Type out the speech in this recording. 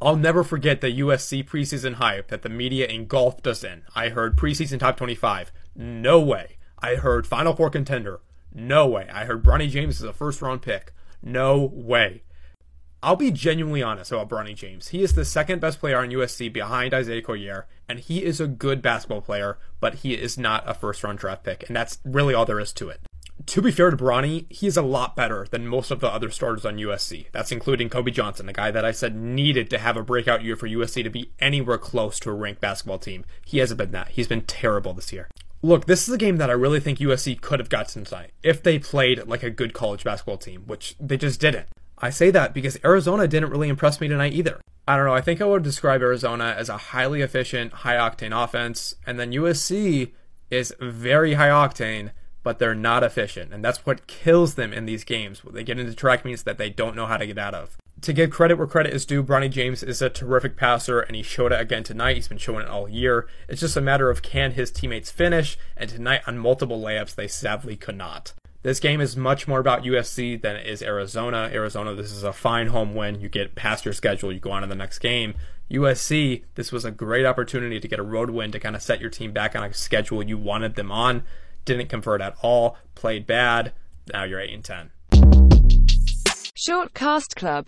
I'll never forget the USC preseason hype that the media engulfed us in. I heard preseason top 25. No way. I heard Final Four contender. No way. I heard Bronny James is a first round pick. No way. I'll be genuinely honest about Bronny James. He is the second best player on USC behind Isaiah Collier, and he is a good basketball player, but he is not a first round draft pick, and that's really all there is to it. To be fair to Bronny, he is a lot better than most of the other starters on USC. That's including Kobe Johnson, the guy that I said needed to have a breakout year for USC to be anywhere close to a ranked basketball team. He hasn't been that. He's been terrible this year. Look, this is a game that I really think USC could have gotten tonight if they played like a good college basketball team, which they just didn't. I say that because Arizona didn't really impress me tonight either. I don't know, I think I would describe Arizona as a highly efficient, high octane offense, and then USC is very high octane, but they're not efficient. And that's what kills them in these games. They get into track meets that they don't know how to get out of. To give credit where credit is due, Bronny James is a terrific passer, and he showed it again tonight. He's been showing it all year. It's just a matter of can his teammates finish, and tonight on multiple layups, they sadly could not. This game is much more about USC than it is Arizona. Arizona, this is a fine home win. You get past your schedule, you go on to the next game. USC, this was a great opportunity to get a road win to kind of set your team back on a schedule you wanted them on. Didn't convert at all, played bad. Now you're 8 and 10. Short Cast Club